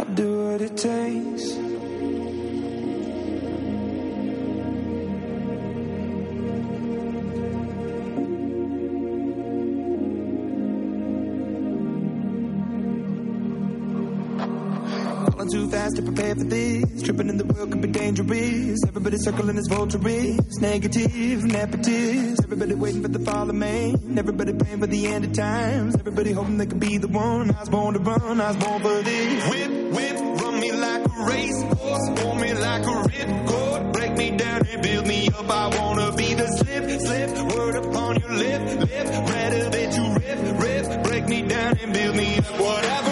I'll do what it takes. Falling too fast to prepare for this. Tripping in the world could be dangerous. Everybody circling as vultures. Negative, nepotist. Everybody waiting for the fall of man. Everybody praying for the end of times. Everybody hoping they could be the one. I was born to run. I was born for this. Whip, whip, run me like a racehorse. Pull me like a ripcord. Break me down and build me up. I wanna be the slip, slip. Word upon your lip, lip. Rather that you rip, rip. Break me down and build me up. Whatever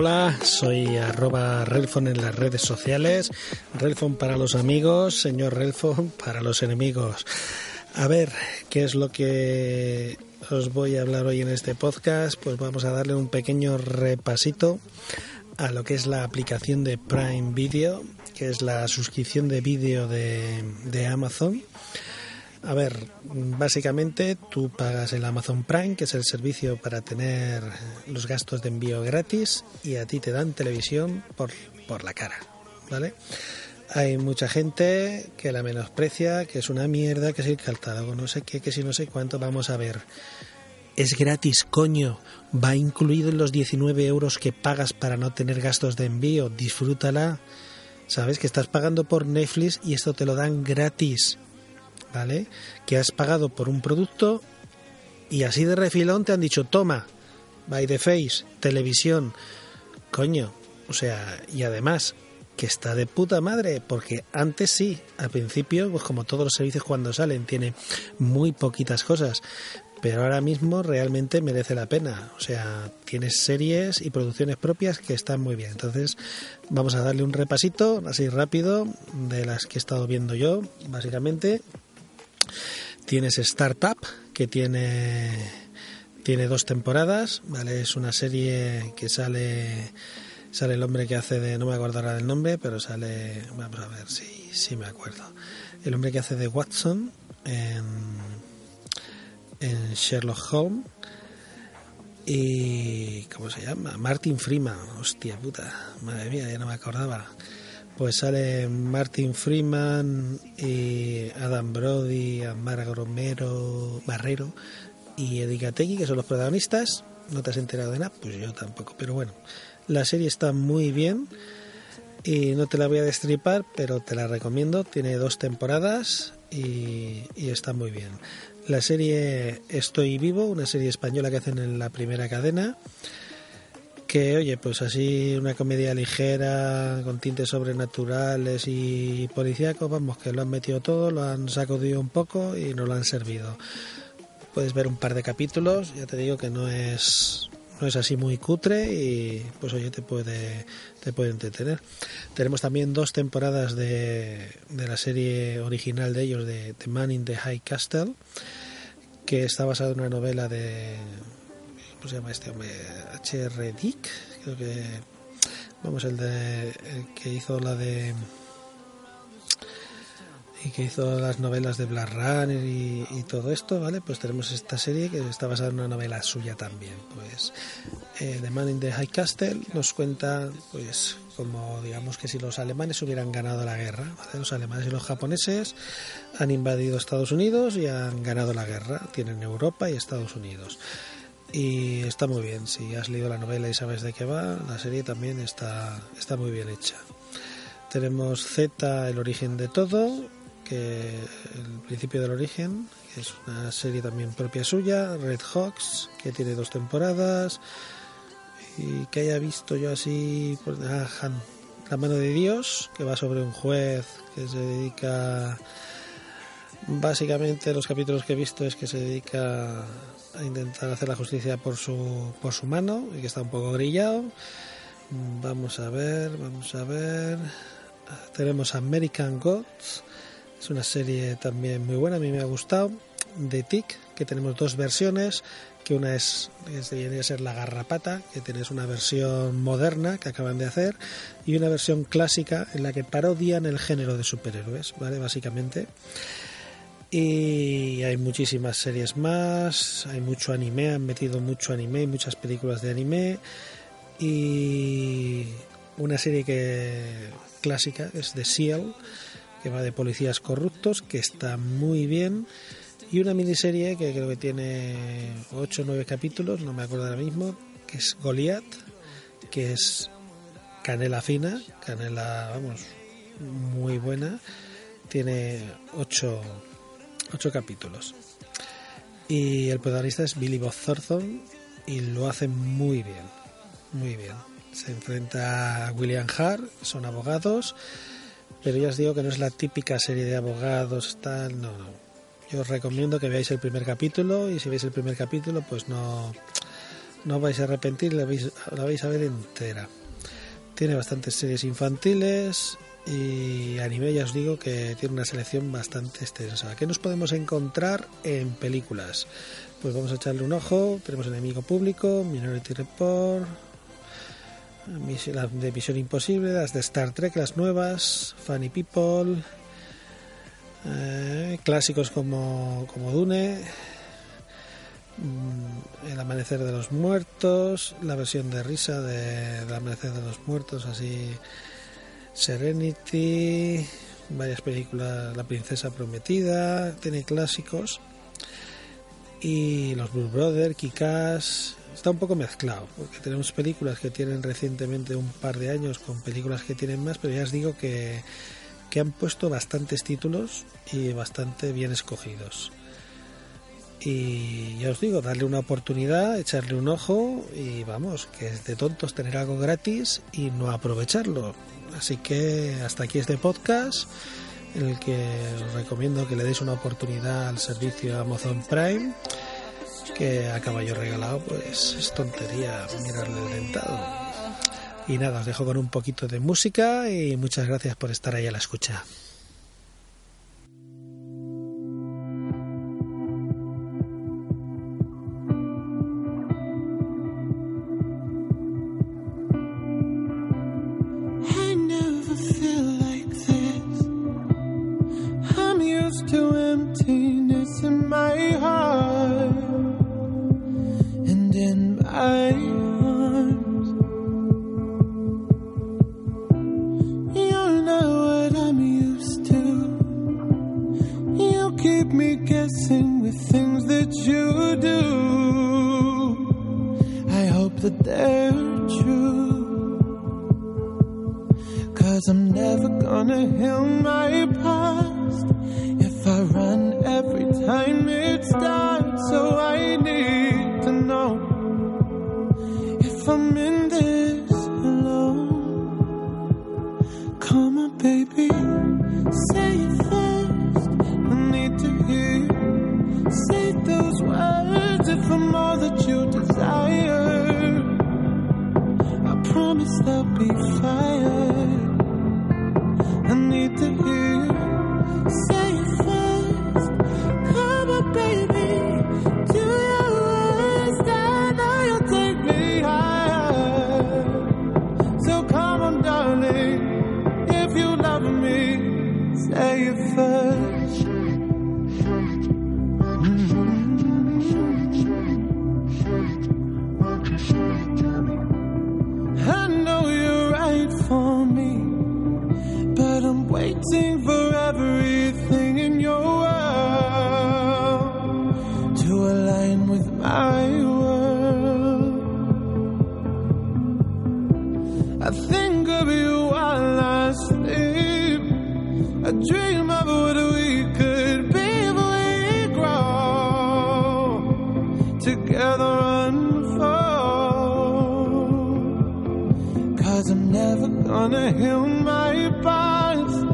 Hola, soy arroba Relfon en las redes sociales. Relfon para los amigos, señor Relfon para los enemigos. A ver, ¿qué es lo que os voy a hablar hoy en este podcast? Pues vamos a darle un pequeño repasito a lo que es la aplicación de Prime Video, que es la suscripción de vídeo de, de Amazon. A ver, básicamente tú pagas el Amazon Prime, que es el servicio para tener los gastos de envío gratis, y a ti te dan televisión por, por la cara, ¿vale? Hay mucha gente que la menosprecia, que es una mierda, que es el catálogo, no sé qué, que si no sé cuánto, vamos a ver. Es gratis, coño. Va incluido en los 19 euros que pagas para no tener gastos de envío. Disfrútala. Sabes que estás pagando por Netflix y esto te lo dan gratis. ¿Vale? Que has pagado por un producto y así de refilón te han dicho, toma, by the face, televisión, coño, o sea, y además que está de puta madre, porque antes sí, al principio, pues como todos los servicios cuando salen, tiene muy poquitas cosas, pero ahora mismo realmente merece la pena. O sea, tienes series y producciones propias que están muy bien. Entonces, vamos a darle un repasito, así rápido, de las que he estado viendo yo, básicamente. Tienes Startup, que tiene, tiene dos temporadas, ¿vale? Es una serie que sale sale el hombre que hace de, no me acuerdo del nombre, pero sale, vamos a ver si sí, me acuerdo. El hombre que hace de Watson en, en Sherlock Holmes y ¿cómo se llama? Martin Freeman, hostia puta, madre mía, ya no me acordaba. Pues sale Martin Freeman y Adam Brody, Amara Romero, Barrero y Edigategui, que son los protagonistas. ¿No te has enterado de nada? Pues yo tampoco, pero bueno, la serie está muy bien y no te la voy a destripar, pero te la recomiendo. Tiene dos temporadas y, y, está muy bien. La serie Estoy Vivo, una serie española que hacen en la primera cadena. Que, oye, pues así una comedia ligera, con tintes sobrenaturales y policíacos, vamos, que lo han metido todo, lo han sacudido un poco y nos lo han servido. Puedes ver un par de capítulos, ya te digo que no es no es así muy cutre y pues oye te puede te puede entretener tenemos también dos temporadas de, de la serie original de ellos de The Man in the High Castle que está basada en una novela de ¿cómo se llama este hombre? H.R. Dick creo que vamos el de el que hizo la de y que hizo las novelas de Black Runner y, todo esto, ¿vale? Pues tenemos esta serie que está basada en una novela suya también. Pues eh, The Man in the High Castle nos cuenta, pues, como digamos que si los alemanes hubieran ganado la guerra, ¿vale? Los alemanes y los japoneses han invadido Estados Unidos y han ganado la guerra. Tienen Europa y Estados Unidos. Y está muy bien. Si has leído la novela y sabes de qué va, la serie también está, está muy bien hecha. Tenemos Z, el origen de todo, que el principio del origen, que es una serie también propia suya, Red Hawks, que tiene dos temporadas, y que haya visto yo así, pues, Han, La mano de Dios, que va sobre un juez que se dedica, básicamente los capítulos que he visto es que se dedica a intentar hacer la justicia por su, por su mano, y que está un poco grillado. Vamos a ver, vamos a ver. Tenemos American Gods. Es una serie también muy buena, a mí me ha gustado. De TIC, que tenemos dos versiones, que una es, es debería ser La Garrapata, que tienes una versión moderna que acaban de hacer, y una versión clásica en la que parodian el género de superhéroes, ¿vale? Básicamente. Y hay muchísimas series más, hay mucho anime, han metido mucho anime, muchas películas de anime. Y una serie que clásica es The Seal, que va de policías corruptos, que está muy bien. Y una miniserie que creo que tiene 8 o 9 capítulos, no me acuerdo ahora mismo, que es Goliath, que es canela fina, canela, vamos, muy buena, tiene 8 ocho capítulos. Y el protagonista es Billy Bob Thornton y lo hace muy bien, muy bien. Se enfrenta a William Hart, son abogados, pero ya os digo que no es la típica serie de abogados, tal, no, no. Yo os recomiendo que veáis el primer capítulo y si veis el primer capítulo, pues no, no vais a arrepentir, la vais, la vais a ver entera. Tiene bastantes series infantiles, y anime ya os digo que tiene una selección bastante extensa. ¿Qué nos podemos encontrar en películas? Pues vamos a echarle un ojo. Tenemos Enemigo Público, Minority Report, las de Misión Imposible, las de Star Trek, las nuevas, Funny People, eh, clásicos como, como Dune, mm, El Amanecer de los Muertos, la versión de risa de, El Amanecer de los Muertos, así Serenity, varias películas, La Princesa Prometida, tiene clásicos. Y los Blue Brothers, Kikas, está un poco mezclado, porque tenemos películas que tienen recientemente un par de años con películas que tienen más, pero ya os digo que, que han puesto bastantes títulos y bastante bien escogidos. Y ya os digo, darle una oportunidad, echarle un ojo y vamos, que es de tontos tener algo gratis y no aprovecharlo. Así que hasta aquí este podcast en el que os recomiendo que le deis una oportunidad al servicio Amazon Prime que a caballo regalado pues es tontería mirarle el dentado. Y nada, os dejo con un poquito de música y muchas gracias por estar ahí a la escucha. keep me guessing with things that you do. I hope that they're true. Cause I'm never gonna heal my past if I run every time it's done. So I need to know if I'm in I need to hear I dream of what we could be we grow together unfold. Cause I'm never gonna heal my past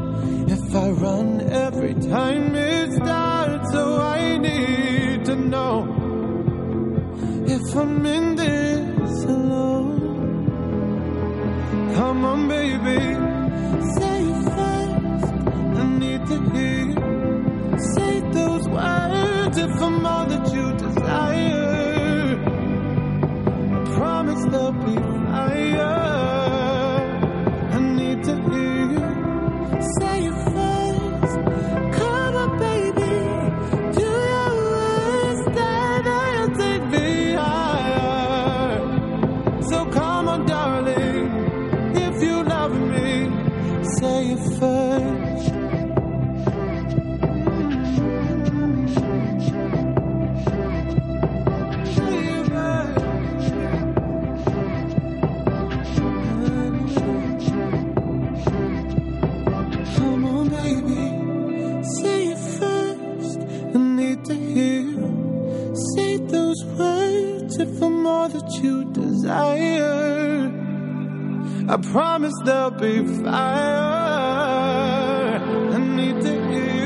if I run every time it starts. So I need to know if I'm in this. I promise there'll be fire. I need to hear